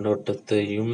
கண்ணோட்டத்தையும்